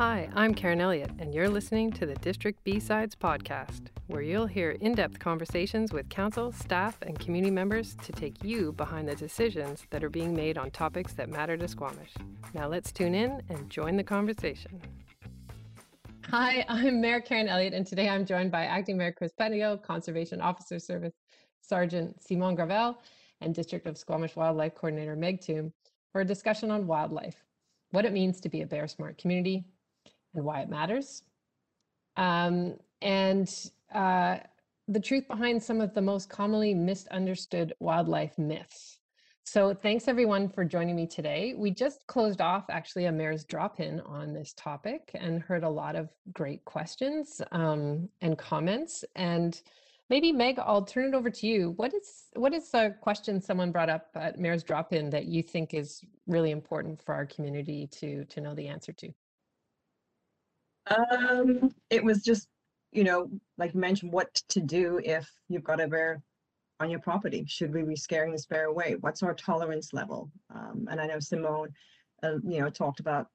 Hi, I'm Karen Elliott, and you're listening to the District B-Sides podcast, where you'll hear in depth conversations with council, staff, and community members to take you behind the decisions that are being made on topics that matter to Squamish. Now let's tune in and join the conversation. Hi, I'm Mayor Karen Elliott, and today I'm joined by Acting Mayor Chris Pettingill, Conservation Officer Service Sergeant Simon Gravel, and District of Squamish Wildlife Coordinator Meg Toom for a discussion on wildlife, what it means to be a bear smart community, and why it matters. Um, and uh, the truth behind some of the most commonly misunderstood wildlife myths. So thanks everyone for joining me today. We just closed off actually a mayor's drop-in on this topic and heard a lot of great questions um, and comments. And maybe Meg, I'll turn it over to you. What is what is a question someone brought up at mayor's drop-in that you think is really important for our community to to know the answer to? Um, it was just, you know, like you mentioned, what to do if you've got a bear on your property. Should we be scaring this bear away? What's our tolerance level? Um, and I know Simon, uh, you know, talked about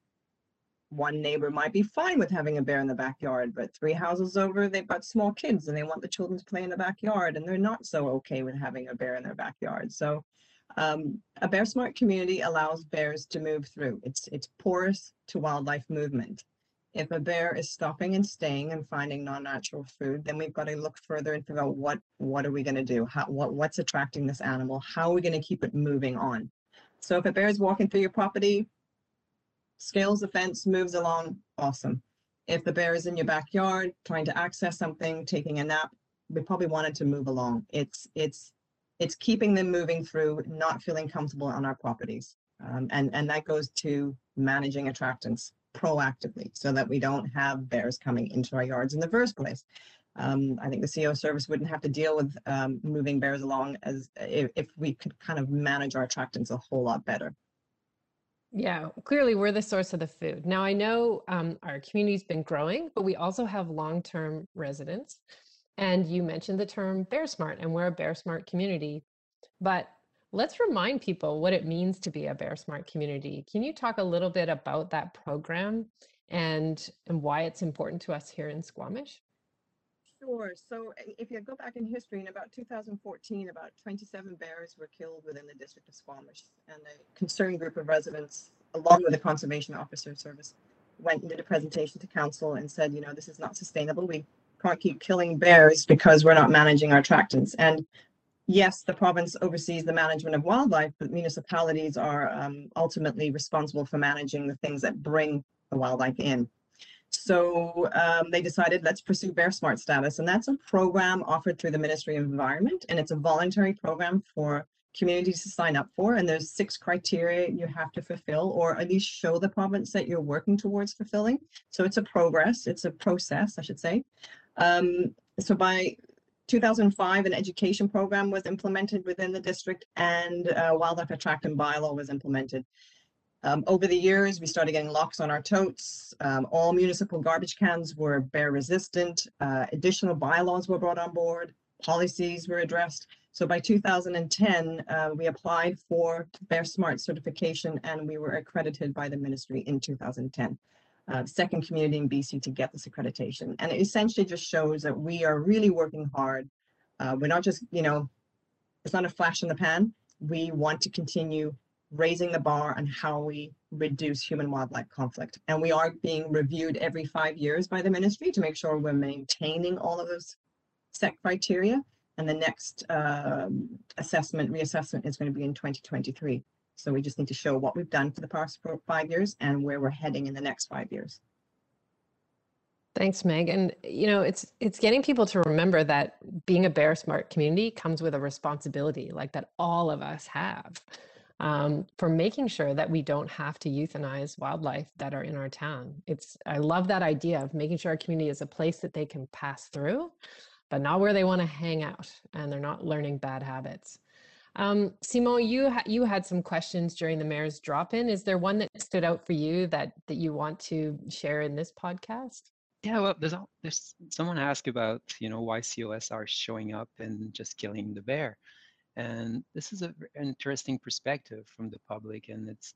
one neighbor might be fine with having a bear in the backyard, but three houses over, they've got small kids and they want the children to play in the backyard, and they're not so okay with having a bear in their backyard. So, um, a bear smart community allows bears to move through. It's it's porous to wildlife movement. If a bear is stopping and staying and finding non-natural food, then we've got to look further and figure out what what are we going to do? How what what's attracting this animal? How are we going to keep it moving on? So if a bear is walking through your property, scales the fence, moves along, awesome. If the bear is in your backyard trying to access something, taking a nap, we probably want it to move along. It's it's it's keeping them moving through, not feeling comfortable on our properties. Um, and and that goes to managing attractants proactively so that we don't have bears coming into our yards in the first place. Um, I think the CO service wouldn't have to deal with um, moving bears along as if, if we could kind of manage our attractants a whole lot better. Yeah, clearly we're the source of the food. Now I know um, our community's been growing, but we also have long-term residents. And you mentioned the term Bear Smart, and we're a Bear Smart community. But Let's remind people what it means to be a Bear Smart community. Can you talk a little bit about that program and, and why it's important to us here in Squamish? Sure. So if you go back in history, in about 2014, about 27 bears were killed within the district of Squamish. And a concerned group of residents, along with the Conservation Officer Service, went and did a presentation to council and said, you know, this is not sustainable. We can't keep killing bears because we're not managing our attractants. And yes, the province oversees the management of wildlife, but municipalities are um, ultimately responsible for managing the things that bring the wildlife in. So um, they decided let's pursue Bear Smart status, and that's a program offered through the Ministry of Environment, and it's a voluntary program for communities to sign up for. And there's six criteria you have to fulfill, or at least show the province that you're working towards fulfilling. So it's a progress, it's a process, I should say. Um, so by 2005, an education program was implemented within the district and a wildlife attractant bylaw was implemented. Um, over the years, we started getting locks on our totes. Um, all municipal garbage cans were bear resistant. Uh, additional bylaws were brought on board. Policies were addressed. So by 2010, uh, we applied for Bear Smart certification and we were accredited by the ministry in 2010 uh, second community in BC to get this accreditation. And it essentially just shows that we are really working hard. Uh, we're not just, you know, it's not a flash in the pan. We want to continue raising the bar on how we reduce human wildlife conflict. And we are being reviewed every five years by the ministry to make sure we're maintaining all of those set criteria. And the next um, assessment, reassessment is going to be in 2023. So we just need to show what we've done for the past five years and where we're heading in the next five years. Thanks, Meg. And you know, it's it's getting people to remember that being a Bear Smart community comes with a responsibility, like that all of us have, um, for making sure that we don't have to euthanize wildlife that are in our town. It's I love that idea of making sure our community is a place that they can pass through, but not where they want to hang out and they're not learning bad habits. Um, Simon, you ha you had some questions during the mayor's drop-in. Is there one that stood out for you that that you want to share in this podcast? Yeah, well, there's all, there's someone asked about you know why COS are showing up and just killing the bear, and this is a, an interesting perspective from the public, and it's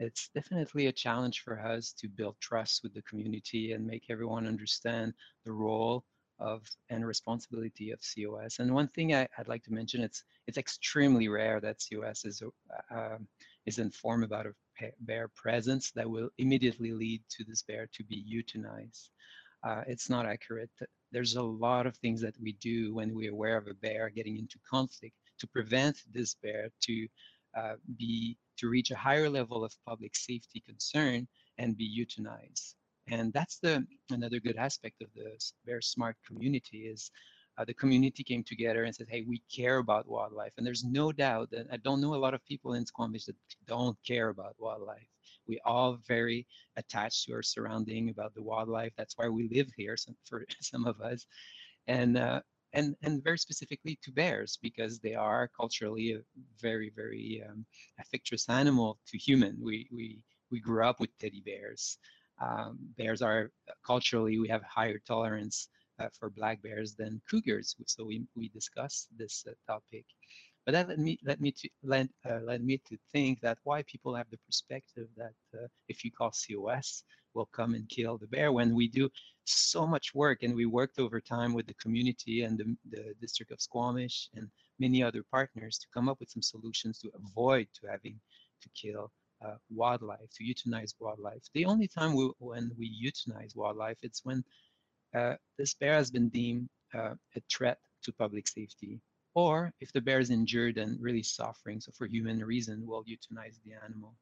it's definitely a challenge for us to build trust with the community and make everyone understand the role of and responsibility of COS. And one thing I, would like to mention, it's it's extremely rare that COS is uh, um, is informed about a bear presence that will immediately lead to this bear to be euthanized. Uh, it's not accurate. There's a lot of things that we do when we're aware of a bear getting into conflict to prevent this bear to uh, be to reach a higher level of public safety concern and be euthanized. And that's the another good aspect of the Bear Smart community is uh, the community came together and said, hey, we care about wildlife. And there's no doubt that I don't know a lot of people in Squamish that don't care about wildlife. We all very attached to our surrounding about the wildlife. That's why we live here, some, for some of us. And uh, and and very specifically to bears because they are culturally a very very um, affectionate animal to human. We we we grew up with teddy bears. Um, bears are culturally we have higher tolerance uh, for black bears than cougars. So we we discussed this uh, topic. But that led me led me to led, uh, led me to think that why people have the perspective that uh, if you call COS, will come and kill the bear when we do so much work and we worked over time with the community and the, the district of Squamish and many other partners to come up with some solutions to avoid to having to kill uh, wildlife, to euthanize wildlife. The only time we, when we euthanize wildlife, it's when uh, this bear has been deemed uh, a threat to public safety or if the bear is injured and really suffering, so for human reason, we'll euthanize the animal.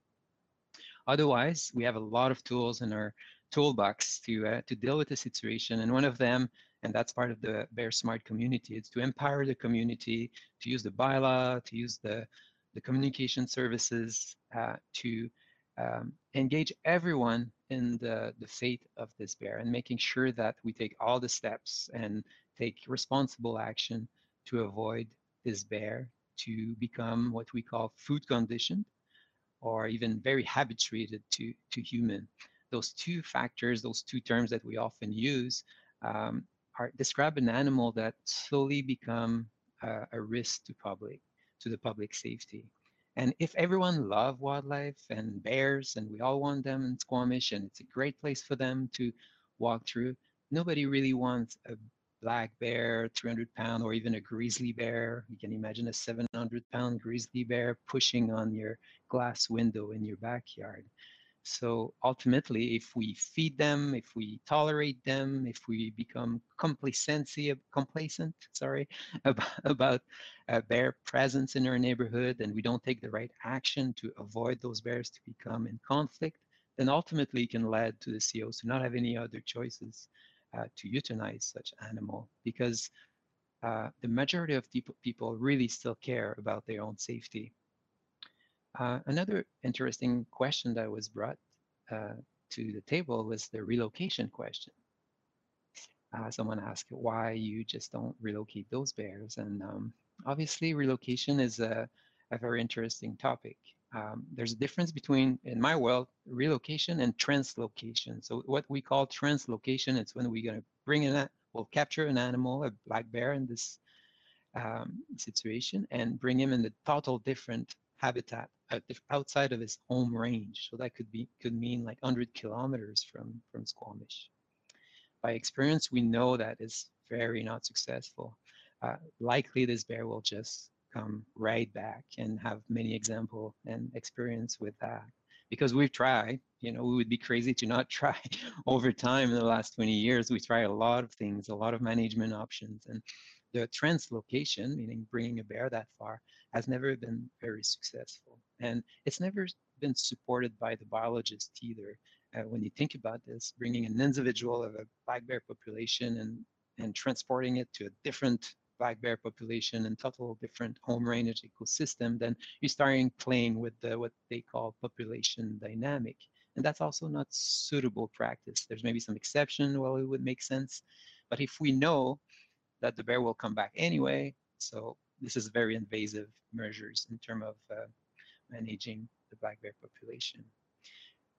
Otherwise, we have a lot of tools in our toolbox to uh, to deal with the situation, and one of them, and that's part of the Bear Smart community, is to empower the community to use the bylaw, to use the the communication services uh, to um, engage everyone in the, the fate of this bear and making sure that we take all the steps and take responsible action to avoid this bear to become what we call food conditioned or even very habituated to, to human. Those two factors, those two terms that we often use, um, are describe an animal that slowly become uh, a risk to public, to the public safety. And if everyone love wildlife and bears, and we all want them in Squamish, and it's a great place for them to walk through, nobody really wants a black bear, 300 pound, or even a grizzly bear. You can imagine a 700 pound grizzly bear pushing on your glass window in your backyard. So ultimately, if we feed them, if we tolerate them, if we become complacency, complacent, sorry, about, about uh, bear presence in our neighborhood, and we don't take the right action to avoid those bears to become in conflict, then ultimately it can lead to the COs to not have any other choices uh, to euthanize such animal because uh, the majority of people, people really still care about their own safety. Uh, another interesting question that was brought uh, to the table was the relocation question. Uh, someone asked why you just don't relocate those bears. And um, obviously relocation is a, a very interesting topic um, there's a difference between, in my world, relocation and translocation. So what we call translocation, it's when we're going to bring in, that we'll capture an animal, a black bear in this um, situation, and bring him in a total different habitat outside of his home range. So that could be could mean like 100 kilometers from from Squamish. By experience, we know that is very not successful. Uh, likely, this bear will just come right back and have many example and experience with that because we've tried you know we would be crazy to not try over time in the last 20 years we try a lot of things a lot of management options and the translocation meaning bringing a bear that far has never been very successful and it's never been supported by the biologist either uh, when you think about this bringing an individual of a black bear population and and transporting it to a different black bear population and total different home range ecosystem, then you're starting playing with the, what they call population dynamic. And that's also not suitable practice. There's maybe some exception, well, it would make sense. But if we know that the bear will come back anyway, so this is very invasive measures in terms of uh, managing the black bear population.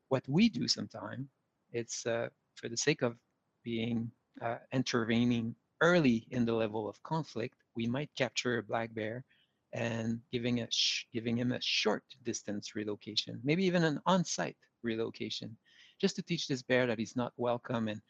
What we do sometimes, it's uh, for the sake of being uh, intervening early in the level of conflict, we might capture a black bear and giving a giving him a short distance relocation, maybe even an on-site relocation, just to teach this bear that he's not welcome and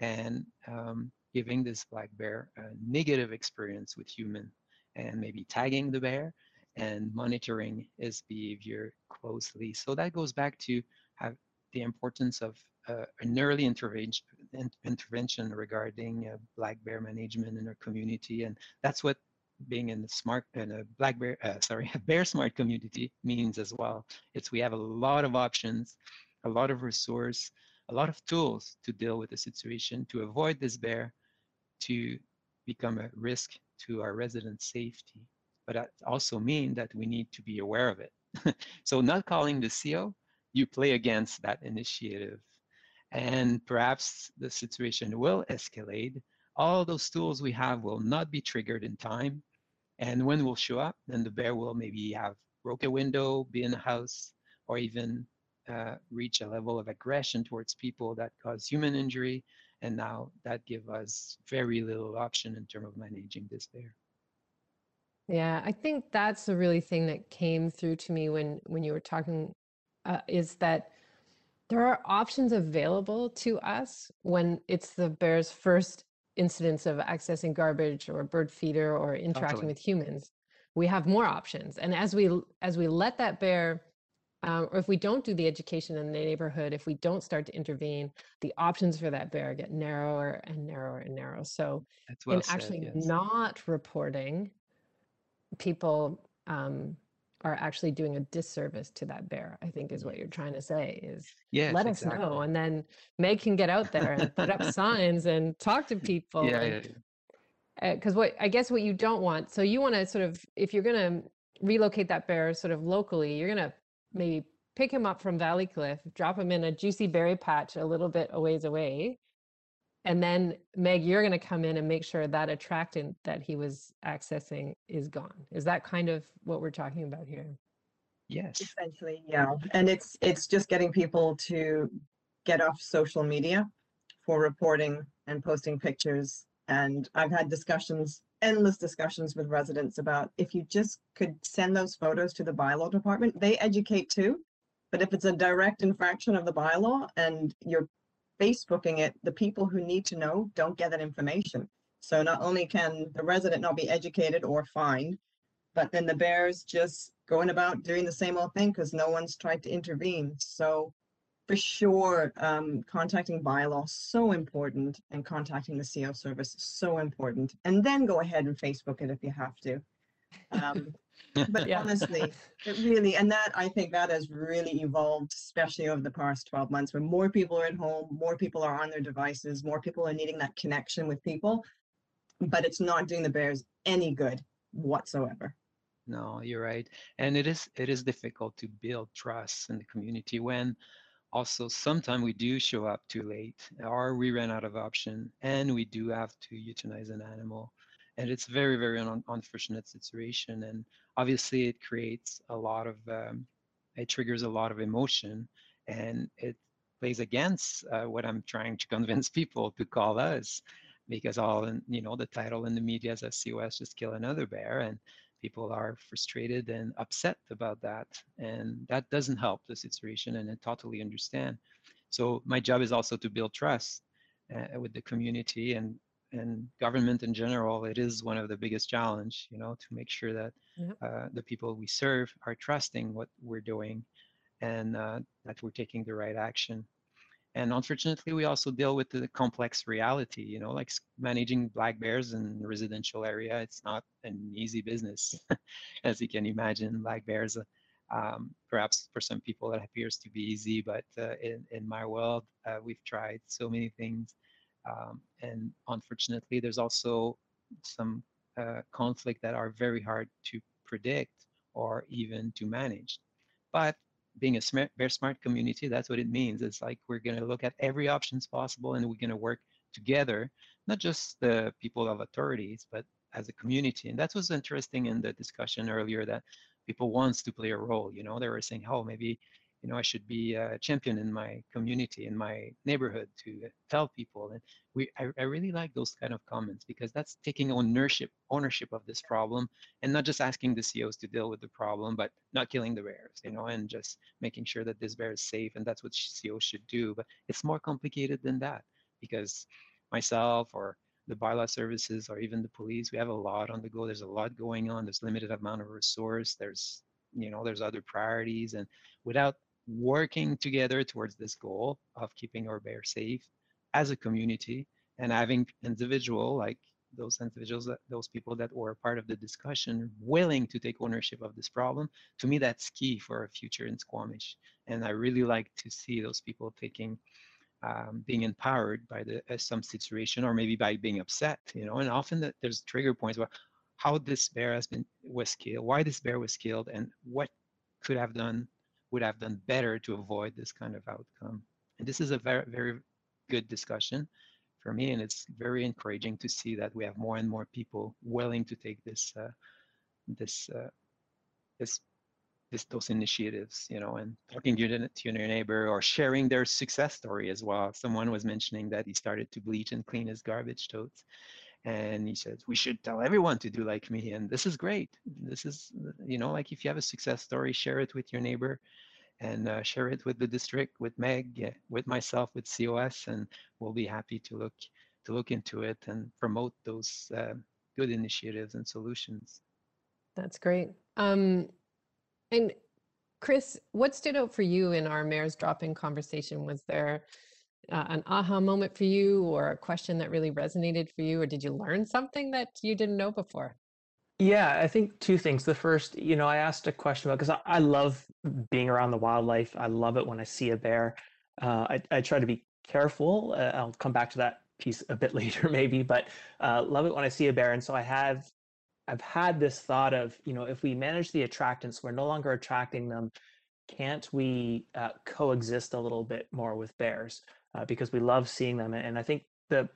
and um, giving this black bear a negative experience with human and maybe tagging the bear and monitoring his behavior closely. So that goes back to have the importance of uh, an early intervention intervention regarding uh, black bear management in our community, and that's what being in the smart in a black bear uh, sorry a bear smart community means as well. It's we have a lot of options, a lot of resource, a lot of tools to deal with the situation to avoid this bear, to become a risk to our residents' safety. But that also mean that we need to be aware of it. so not calling the CO, you play against that initiative. And perhaps the situation will escalate. All those tools we have will not be triggered in time. And when we'll show up, then the bear will maybe have broke a window, be in the house, or even uh, reach a level of aggression towards people that cause human injury. And now that give us very little option in terms of managing this bear. Yeah, I think that's the really thing that came through to me when when you were talking uh, is that there are options available to us when it's the bear's first incidence of accessing garbage or bird feeder or interacting Totally. with humans. We have more options, and as we as we let that bear, um, or if we don't do the education in the neighborhood, if we don't start to intervene, the options for that bear get narrower and narrower and narrower. So That's well in said, actually yes. not reporting people um, are actually doing a disservice to that bear i think is what you're trying to say is Yes, let us know and then meg can get out there and put up signs and talk to people Yeah, and yeah, yeah. because what i guess what you don't want so you want to sort of if you're going to relocate that bear sort of locally you're going to maybe pick him up from Valleycliffe drop him in a juicy berry patch a little bit a ways away and then meg you're going to come in and make sure that attractant that he was accessing is gone is that kind of what we're talking about here Yes. Essentially, yeah. And it's it's just getting people to get off social media for reporting and posting pictures. And I've had discussions, endless discussions with residents about if you just could send those photos to the bylaw department, they educate too. But if it's a direct infraction of the bylaw and you're Facebooking it, the people who need to know don't get that information. So not only can the resident not be educated or fined, but then the bears just going about doing the same old thing because no one's tried to intervene. So for sure, um, contacting bylaw so important and contacting the CO service so important. And then go ahead and Facebook it if you have to. Um, but Yeah. honestly, it really, and that I think that has really evolved, especially over the past 12 months, when more people are at home, more people are on their devices, more people are needing that connection with people. But it's not doing the bears any good whatsoever. No, you're right. And it is it is difficult to build trust in the community when also sometimes we do show up too late or we run out of option and we do have to euthanize an animal. And it's very, very un- unfortunate situation. And obviously it creates a lot of um, it triggers a lot of emotion and it plays against uh, what I'm trying to convince people to call us because all in, you know the title in the media is a COS just kill another bear and people are frustrated and upset about that and that doesn't help the situation and i totally understand. So my job is also to build trust uh, with the community and and government in general. It is one of the biggest challenge you know to make sure that Yep. uh, the people we serve are trusting what we're doing and uh, that we're taking the right action and unfortunately we also deal with the complex reality you know like managing black bears in residential area it's not an easy business as you can imagine. Black bears uh, um, perhaps for some people it appears to be easy but uh, in, in my world uh, we've tried so many things um, and unfortunately there's also some uh, conflict that are very hard to predict or even to manage. But being a smart, very smart community, that's what it means. It's like we're going to look at every options possible and we're going to work together, not just the people of authorities, but as a community. And that was interesting in the discussion earlier that people wants to play a role. You know, they were saying, oh, maybe you know, I should be a champion in my community, in my neighborhood to tell people. And we, I, I really like those kind of comments because that's taking ownership, ownership of this problem and not just asking the CEOs to deal with the problem, but not killing the bears, you know, and just making sure that this bear is safe. And that's what COs should do. But it's more complicated than that because myself or the bylaw services or even the police, we have a lot on the go. There's a lot going on. There's limited amount of resource. There's you know there's other priorities and without working together towards this goal of keeping our bear safe as a community and having individual like those individuals that those people that were part of the discussion willing to take ownership of this problem to me that's key for a future in squamish. And i really like to see those people taking um, being empowered by the uh, some situation or maybe by being upset you know? And often that there's trigger points where how this bear has been was killed why this bear was killed and what could have done would have done better to avoid this kind of outcome. And this is a very, very good discussion for me, and it's very encouraging to see that we have more and more people willing to take this, uh, this, uh, this, this, those initiatives, you know, and talking to your, to your neighbor or sharing their success story as well. Someone was mentioning that he started to bleach and clean his garbage totes and he says we should tell everyone to do like me and this is great. This is you know like if you have a success story share it with your neighbor and uh, share it with the district with meg with myself with cos and we'll be happy to look to look into it and promote those uh, good initiatives and solutions. That's great. Um, and chris what stood out for you in our mayor's drop-in conversation? Was there uh, an aha moment for you or a question that really resonated for you or did you learn something that you didn't know before? Yeah i think two things. The first you know i asked a question about because I, I, love being around the wildlife. I love it when i see a bear. Uh, I, I, try to be careful uh, i'll come back to that piece a bit later maybe but uh, love it when i see a bear and so i have i've had this thought of you know if we manage the attractants we're no longer attracting them can't we uh, coexist a little bit more with bears uh, because we love seeing them. And I think the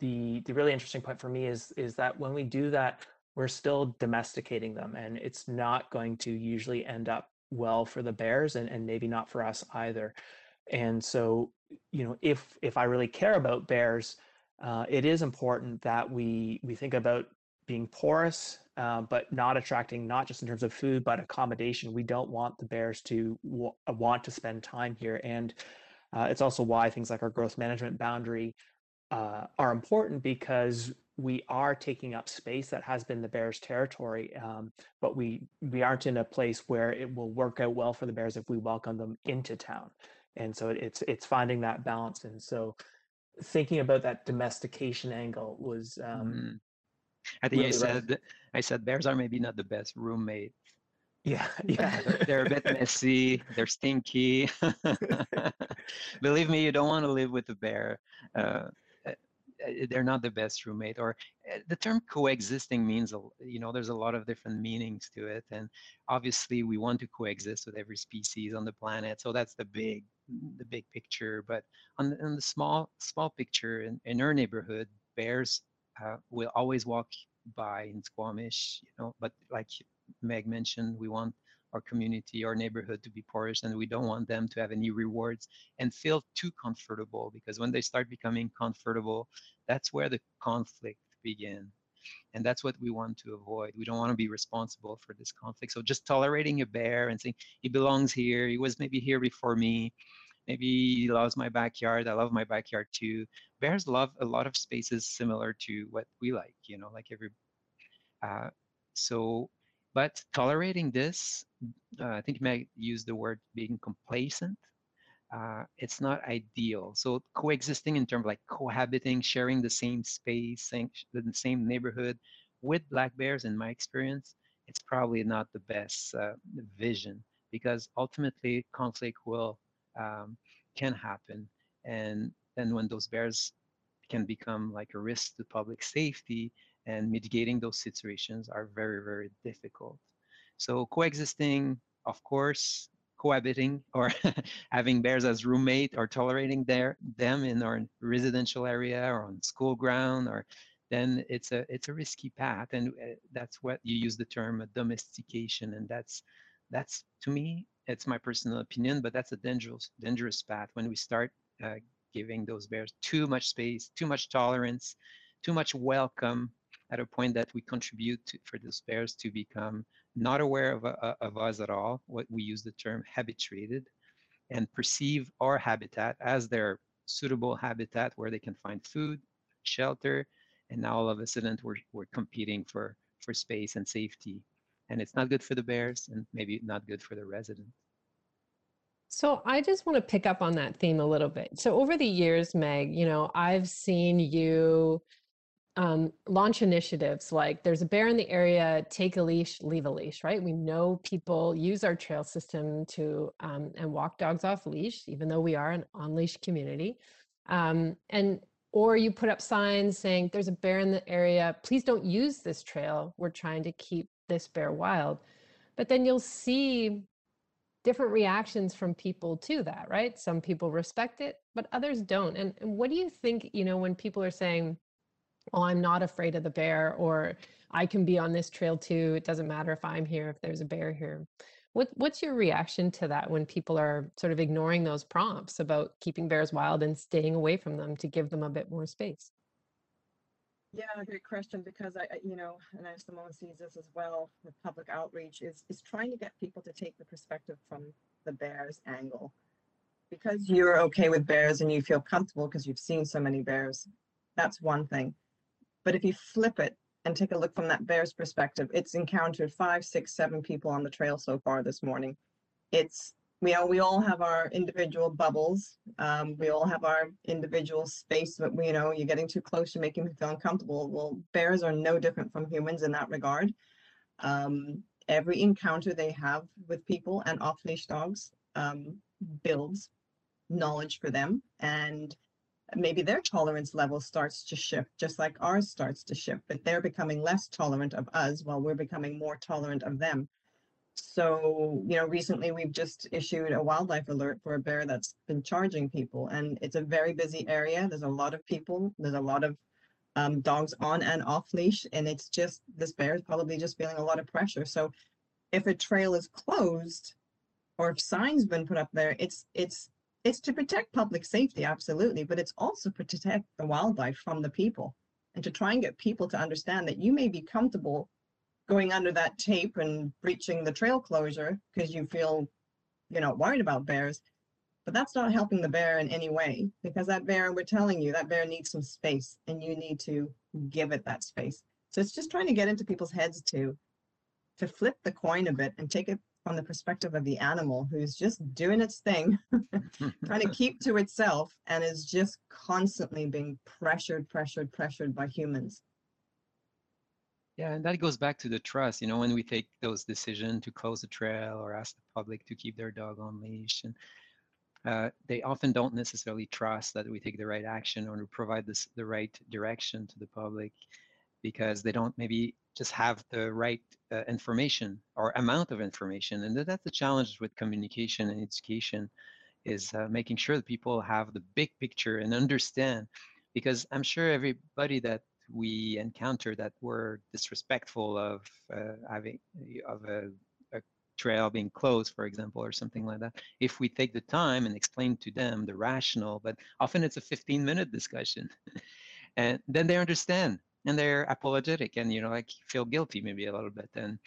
the the really interesting point for me is is that when we do that, we're still domesticating them, and it's not going to usually end up well for the bears, and and maybe not for us either. And so, you know, if if I really care about bears, uh, it is important that we we think about being porous, uh, but not attracting not just in terms of food, but accommodation. We don't want the bears to w- want to spend time here, and uh, it's also why things like our growth management boundary uh, are important because we are taking up space that has been the bears territory um, but we we aren't in a place where it will work out well for the bears if we welcome them into town and so it's it's finding that balance and so thinking about that domestication angle was um, mm. i think really i said i said bears are maybe not the best roommate yeah, yeah. they're, they're, a bit messy. They're stinky. Believe me, you don't want to live with a bear. Uh, uh, they're not the best roommate. Or uh, the term coexisting means, you know, there's a lot of different meanings to it. And obviously, we want to coexist with every species on the planet. So that's the big, the big picture. But on the, on the small, small picture in, in our neighborhood, bears uh, will always walk by in Squamish, you know, but like Meg mentioned, we want our community, our neighborhood to be porous, and we don't want them to have any rewards and feel too comfortable because when they start becoming comfortable, that's where the conflict begins. And that's what we want to avoid. We don't want to be responsible for this conflict. So just tolerating a bear and saying, he belongs here, he was maybe here before me, maybe he loves my backyard, I love my backyard too. Bears love a lot of spaces similar to what we like, you know, like every, uh, so but tolerating this, uh, I think Meg used the word being complacent. Uh, it's not ideal. So coexisting in terms of like cohabiting, sharing the same space, the same neighborhood with black bears, in my experience, it's probably not the best uh, vision because ultimately conflict will um, can happen, and then when those bears can become like a risk to public safety, and mitigating those situations are very, very difficult. So coexisting, of course, cohabiting or having bears as roommate or tolerating their them in our residential area or on school ground or then it's a it's a risky path and uh, that's what you use the term domestication and that's that's to me, it's my personal opinion, but that's a dangerous dangerous path when we start uh, giving those bears too much space, too much tolerance, too much welcome at a point that we contribute to, for those bears to become not aware of, uh, of us at all, what we use the term habituated, and perceive our habitat as their suitable habitat where they can find food, shelter, and now all of a sudden we're, we're competing for, for space and safety. And it's not good for the bears and maybe not good for the residents. So I just want to pick up on that theme a little bit. So over the years, Meg, you know, I've seen you um, launch initiatives like there's a bear in the area, take a leash, leave a leash, right? We know people use our trail system to um, and walk dogs off leash, even though we are an on leash community. Um, and or you put up signs saying there's a bear in the area, please don't use this trail. We're trying to keep this bear wild. But then you'll see different reactions from people to that, right? Some people respect it, but others don't. And, and what do you think, you know, when people are saying, oh, I'm not afraid of the bear, or I can be on this trail too. It doesn't matter if I'm here, if there's a bear here. What, what's your reaction to that when people are sort of ignoring those prompts about keeping bears wild and staying away from them to give them a bit more space? Yeah, great question because I, you know, and I Simon sees this as well with public outreach is is trying to get people to take the perspective from the bears angle. Because you're okay with bears and you feel comfortable because you've seen so many bears, that's one thing. But if you flip it and take a look from that bear's perspective, it's encountered five, six, seven people on the trail so far this morning. It's we all, we all have our individual bubbles. Um, we all have our individual space, but you know, you're getting too close, you're making me feel uncomfortable. Well, bears are no different from humans in that regard. Um, every encounter they have with people and off-leash dogs um, builds knowledge for them and maybe their tolerance level starts to shift just like ours starts to shift but they're becoming less tolerant of us while we're becoming more tolerant of them. So you know recently we've just issued a wildlife alert for a bear that's been charging people and it's a very busy area. There's a lot of people there's a lot of um, dogs on and off leash and it's just this bear is probably just feeling a lot of pressure. So if a trail is closed or if signs been put up there it's it's it's to protect public safety, absolutely, but it's also to protect the wildlife from the people and to try and get people to understand that you may be comfortable going under that tape and breaching the trail closure because you feel you're not worried about bears, but that's not helping the bear in any way because that bear, we're telling you, that bear needs some space and you need to give it that space. So it's just trying to get into people's heads to to flip the coin a bit and take it from the perspective of the animal who's just doing its thing, trying to keep to itself and is just constantly being pressured, pressured, pressured by humans. Yeah, and that goes back to the trust. You know, when we take those decisions to close the trail or ask the public to keep their dog on leash, and uh, they often don't necessarily trust that we take the right action or provide this the right direction to the public because they don't maybe just have the right uh, information or amount of information. And that's the challenge with communication and education is uh, making sure that people have the big picture and understand because I'm sure everybody that we encounter that were disrespectful of uh, having of a, a, trail being closed, for example, or something like that. If we take the time and explain to them the rational, but often it's a 15-minute discussion, and then they understand and they're apologetic and you know like feel guilty maybe a little bit and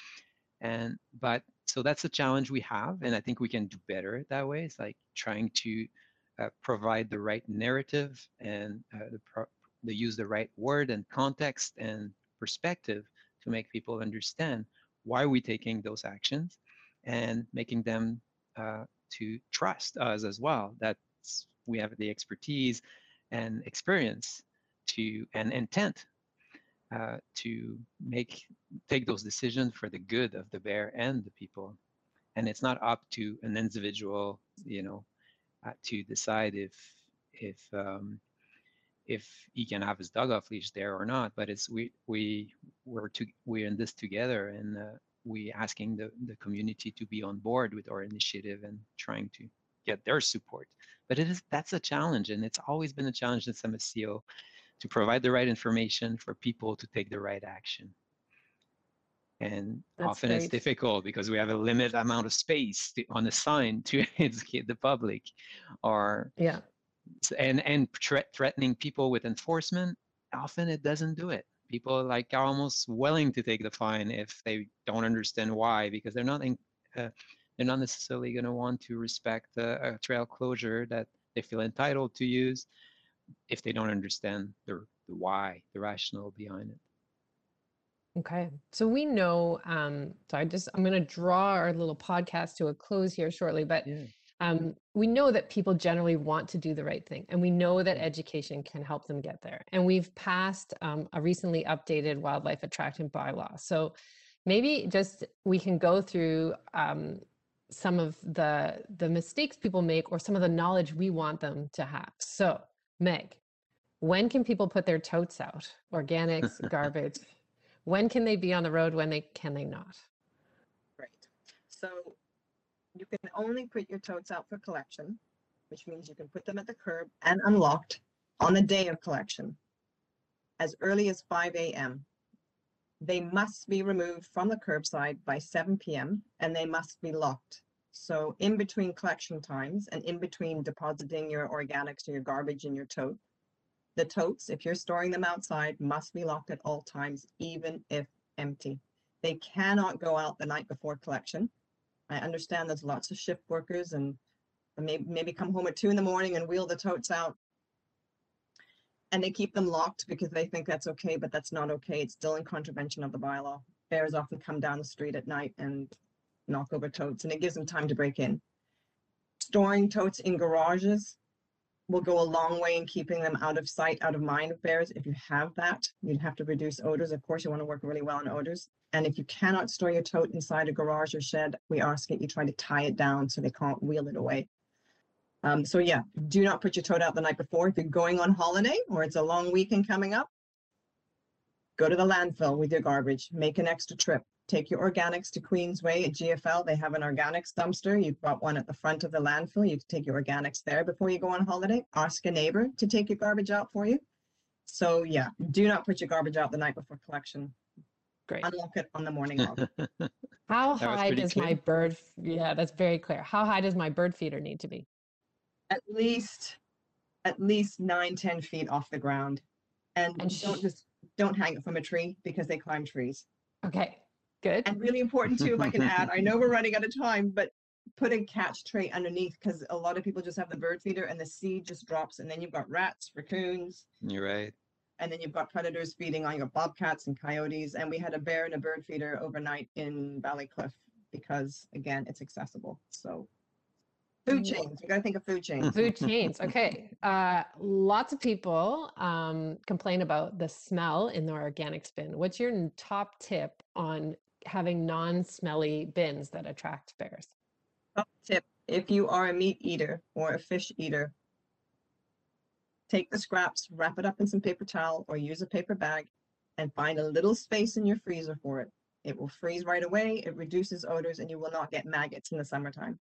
and but so that's the challenge we have and i think we can do better that way it's like trying to uh, provide the right narrative and uh, the, pro- the use the right word and context and perspective to make people understand why we're taking those actions and making them uh, to trust us as well that we have the expertise and experience to and intent uh, to make take those decisions for the good of the bear and the people. And it's not up to an individual you know uh, to decide if if um, if he can have his dog off leash there or not but it's we we we're to we're in this together and uh, we asking the the community to be on board with our initiative and trying to get their support. But it is that's a challenge and it's always been a challenge in MSCO to provide the right information for people to take the right action. and That's often it's difficult because we have a limited amount of space to, on the sign to educate the public or Yeah. and and threat, threatening people with enforcement often it doesn't do it people like are almost willing to take the fine if they don't understand why because they're not in, uh, they're not necessarily going to want to respect a, a trail closure that they feel entitled to use if they don't understand the, the why the rationale behind it Okay. So we know, um, so I just, I'm going to draw our little podcast to a close here shortly, but yeah um, we know that people generally want to do the right thing, and we know that education can help them get there. And we've passed um, a recently updated wildlife attraction bylaw. So maybe just we can go through um, some of the the mistakes people make, or some of the knowledge we want them to have. So, Meg, when can people put their totes out? Organics, garbage. When can they be on the road? When they can they not? Right. So you can only put your totes out for collection, which means you can put them at the curb and unlocked on the day of collection as early as 5 a.m. They must be removed from the curbside by 7 p.m. and they must be locked. So in between collection times and in between depositing your organics or your garbage in your tote, the totes, if you're storing them outside, must be locked at all times, even if empty. They cannot go out the night before collection. I understand there's lots of shift workers and maybe, maybe come home at two in the morning and wheel the totes out. And they keep them locked because they think that's okay, but that's not okay. It's still in contravention of the bylaw. Bears often come down the street at night and knock over totes and it gives them time to break in. Storing totes in garages will go a long way in keeping them out of sight, out of mind of bears. If you have that, you'd have to reduce odors. Of course, you want to work really well on odors. And if you cannot store your tote inside a garage or shed, we ask that you try to tie it down so they can't wheel it away. Um, so yeah, do not put your tote out the night before. If you're going on holiday or it's a long weekend coming up, go to the landfill with your garbage, make an extra trip. Take your organics to Queensway at GFL. They have an organics dumpster. You've got one at the front of the landfill. You can take your organics there before you go on holiday. Ask a neighbor to take your garbage out for you. So yeah, do not put your garbage out the night before collection. Great. Unlock it on the morning of. How That high pretty does my bird? Yeah, that's very clear. How high does my bird feeder need to be? at least at least nine ten feet off the ground and, And don't sh- just don't hang it from a tree because they climb trees Okay, good. and really important too if i can add i know we're running out of time but put a catch tray underneath because a lot of people just have the bird feeder and the seed just drops and then you've got rats raccoons you're right and then you've got predators feeding on your bobcats and coyotes and we had a bear and a bird feeder overnight in Valleycliffe because again it's accessible so food chains we got to think of food chains Food chains. Okay. Uh, lots of people um, complain about the smell in their organic bin. What's your top tip on having non-smelly bins that attract bears? Top tip, if you are a meat eater or a fish eater, take the scraps, wrap it up in some paper towel or use a paper bag and find a little space in your freezer for it. It will freeze right away, it reduces odors, and you will not get maggots in the summertime.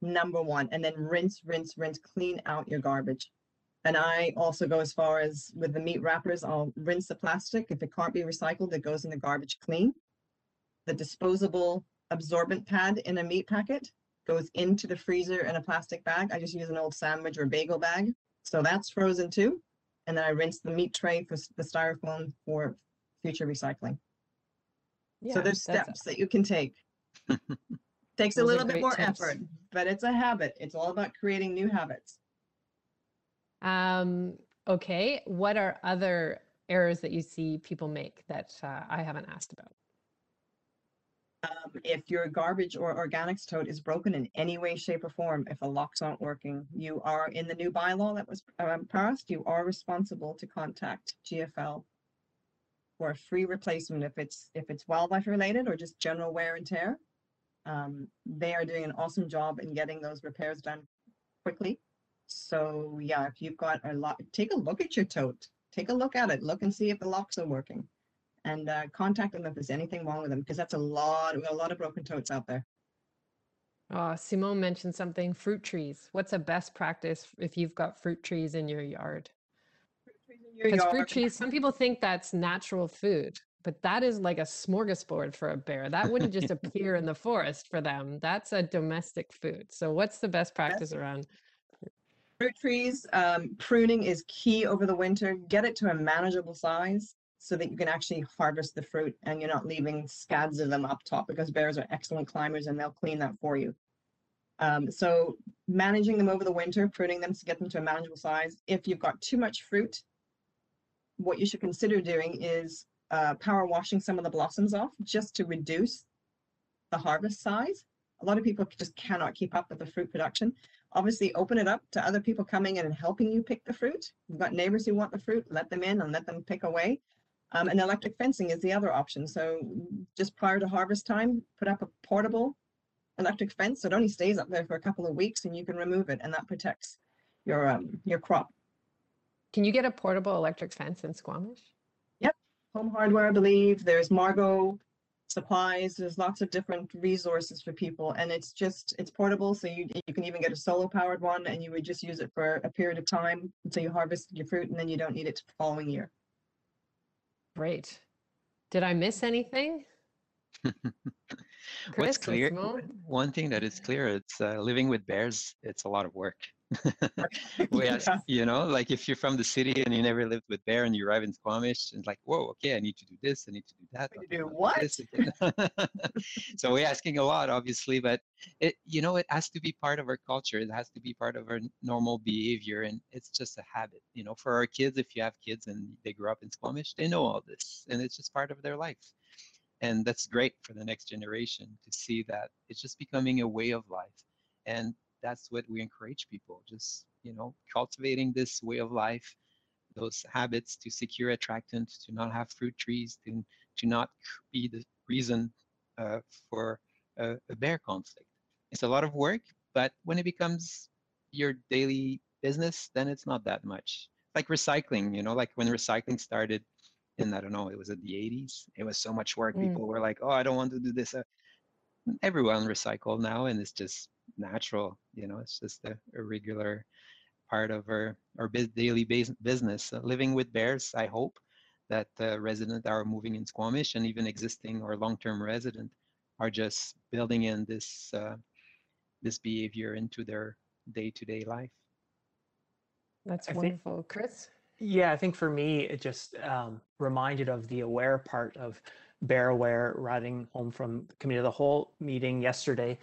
Number one, and then rinse, rinse, rinse, clean out your garbage. And I also go as far as with the meat wrappers, I'll rinse the plastic. If it can't be recycled, it goes in the garbage clean. The disposable absorbent pad in a meat packet goes into the freezer in a plastic bag. I just use an old sandwich or bagel bag. So that's frozen too. And then I rinse the meat tray for the styrofoam for future recycling. Yeah, so there's steps that you can take. Takes a little bit more tips. effort, but it's a habit. It's all about creating new habits. Um, okay. What are other errors that you see people make that uh, I haven't asked about? Um, if your garbage or organics tote is broken in any way, shape, or form, if the locks aren't working, you are in the new bylaw that was um, passed, you are responsible to contact GFL for a free replacement if it's if it's wildlife related or just general wear and tear. Um, they are doing an awesome job in getting those repairs done quickly. So yeah, if you've got a lot, take a look at your tote. Take a look at it. Look and see if the locks are working and uh, contact them if there's anything wrong with them because that's a lot a lot of broken totes out there Uh, Simon mentioned something fruit trees. What's a best practice if you've got fruit trees in your yard? Fruit trees Because fruit trees, some people think that's natural food. but that is like a smorgasbord for a bear. That wouldn't just appear in the forest for them. That's a domestic food. So what's the best practice around? Fruit trees, um, pruning is key over the winter. Get it to a manageable size so that you can actually harvest the fruit and you're not leaving scads of them up top because bears are excellent climbers and they'll clean that for you. Um, so managing them over the winter, pruning them to get them to a manageable size. If you've got too much fruit, what you should consider doing is uh, power washing some of the blossoms off just to reduce the harvest size. A lot of people just cannot keep up with the fruit production. Obviously, open it up to other people coming in and helping you pick the fruit. You've got neighbors who want the fruit, let them in and let them pick away. Um, and electric fencing is the other option. So just prior to harvest time, put up a portable electric fence. So it only stays up there for a couple of weeks and you can remove it and that protects your um, your crop. Can you get a portable electric fence in Squamish? Yep. Home hardware, I believe. There's Margot supplies. There's lots of different resources for people and it's just, it's portable. So you, you can even get a solar powered one and you would just use it for a period of time until you harvest your fruit and then you don't need it the following year. Great. Did I miss anything? Chris What's clear? One thing that is clear, it's uh, living with bears. It's a lot of work. Whereas, Yeah. you know, like if you're from the city and you never lived with bear and you arrive in Squamish and like, whoa, okay, I need to do this, I need to do that. I to do what? so we're asking a lot, obviously, but it, you know, it has to be part of our culture. It has to be part of our normal behavior, and it's just a habit. You know, for our kids, if you have kids and they grew up in Squamish, they know all this, and it's just part of their life and that's great for the next generation to see that it's just becoming a way of life and that's what we encourage people just you know cultivating this way of life those habits to secure attractants to not have fruit trees to, to not be the reason uh, for a, a bear conflict it's a lot of work but when it becomes your daily business then it's not that much like recycling you know like when recycling started in I don't know, it was in the 80s. It was so much work. Mm. People were like, "Oh, I don't want to do this." Uh, everyone recycle now, and it's just natural. You know, it's just a, a regular part of our our bus- daily bas- business. Uh, living with bears, I hope that uh, residents are moving in Squamish and even existing or long-term resident are just building in this uh, this behavior into their day-to-day life. That's I think- wonderful. Chris? Yeah, I think for me, it just um, reminded of the aware part of Bear Aware riding home from the committee of the whole meeting yesterday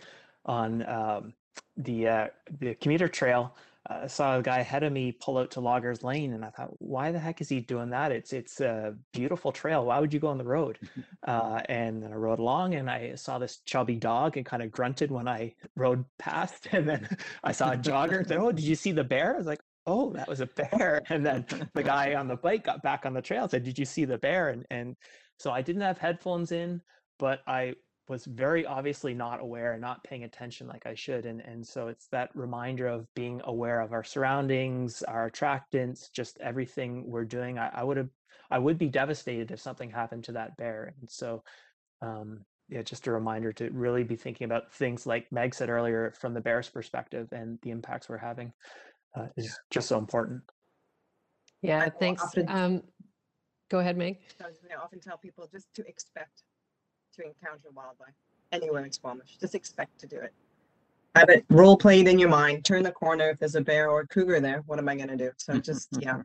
on um, the uh, the commuter trail. Uh, I saw a guy ahead of me pull out to Loggers Lane, and I thought, why the heck is he doing that? It's it's a beautiful trail. Why would you go on the road? Uh, and then I rode along, and I saw this chubby dog, and kind of grunted when I rode past. And then I saw a jogger. and said, "Oh, did you see the bear?" I was like, "Oh, that was a bear." And then the guy on the bike got back on the trail and said, Did you see the bear? And and so I didn't have headphones in, but I was very obviously not aware and not paying attention like I should. And and so it's that reminder of being aware of our surroundings, our attractants, just everything we're doing. I, I would have I would be devastated if something happened to that bear. And so um yeah, just a reminder to really be thinking about things like Meg said earlier from the bear's perspective and the impacts we're having uh, is just so important. Yeah, thanks. often- Um, go ahead, Meg. I was gonna often tell people just to expect to encounter wildlife anywhere in Squamish. Just expect to do it. Have it role played in your mind. Turn the corner if there's a bear or a cougar there. What am I gonna do? So just yeah,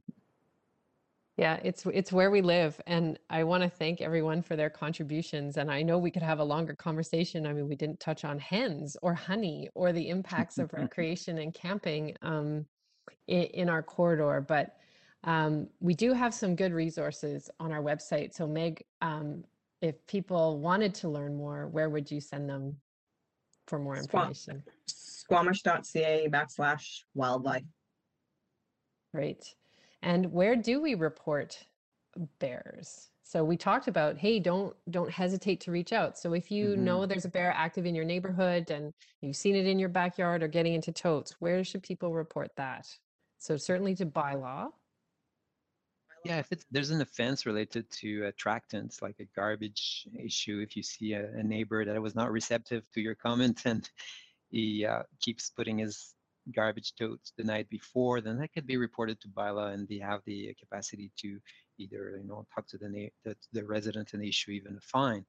Yeah, it's it's where we live, and I want to thank everyone for their contributions. And I know we could have a longer conversation. I mean, we didn't touch on hens or honey or the impacts of recreation and camping um, in, in our corridor, but um, we do have some good resources on our website. So, Meg, um, if people wanted to learn more, where would you send them for more information? squamish.ca backslash wildlife. Great. And where do we report bears? So we talked about, hey, don't don't hesitate to reach out. So if you Mhm. know there's a bear active in your neighborhood and you've seen it in your backyard or getting into totes, where should people report that? So certainly to bylaw. Yeah, if it's there's an offense related to attractants, like a garbage issue, if you see a, a neighbor that was not receptive to your comment and he uh, keeps putting his garbage totes the night before, then that could be reported to Bylaw and they have the capacity to either, you know, talk to the, na- the, the resident and issue even a fine.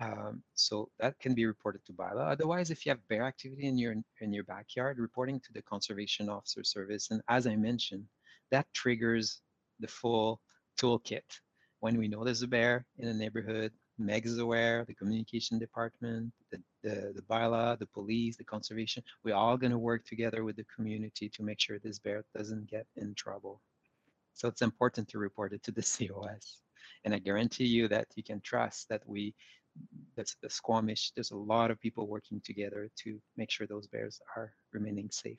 Um, so that can be reported to bylaw. Otherwise, if you have bear activity in your in your backyard, reporting to the conservation officer service. And as I mentioned, that triggers the full toolkit. When we know there's a bear in a neighborhood, Meg is aware, the communication department, the, the, the bylaw, the police, the conservation, we're all going to work together with the community to make sure this bear doesn't get in trouble. So it's important to report it to the COS. And I guarantee you that you can trust that we that's the Squamish. There's a lot of people working together to make sure those bears are remaining safe.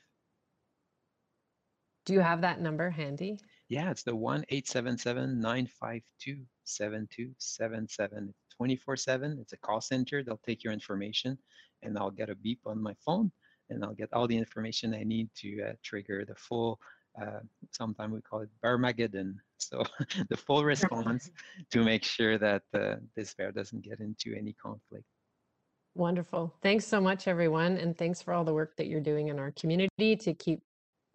Do you have that number handy? Yeah, it's the one eight seven seven nine five two seven two seven seven. 24 7. It's a call center. They'll take your information and I'll get a beep on my phone and I'll get all the information I need to uh, trigger the full, uh, sometimes we call it Barmageddon. So the full response to make sure that uh, this bear doesn't get into any conflict. Wonderful. Thanks so much, everyone. And thanks for all the work that you're doing in our community to keep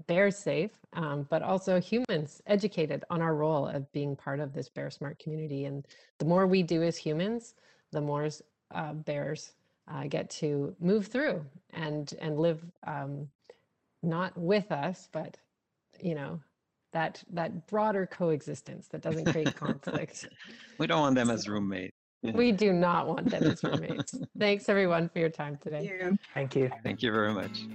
bears safe, um, but also humans educated on our role of being part of this bear smart community. And the more we do as humans, the more uh, bears uh, get to move through and and live um, not with us, but you know that that broader coexistence that doesn't create conflict. we don't want them as roommates. We do not want them as roommates. Thanks everyone for your time today. Thank you. Thank you. Thank you very much.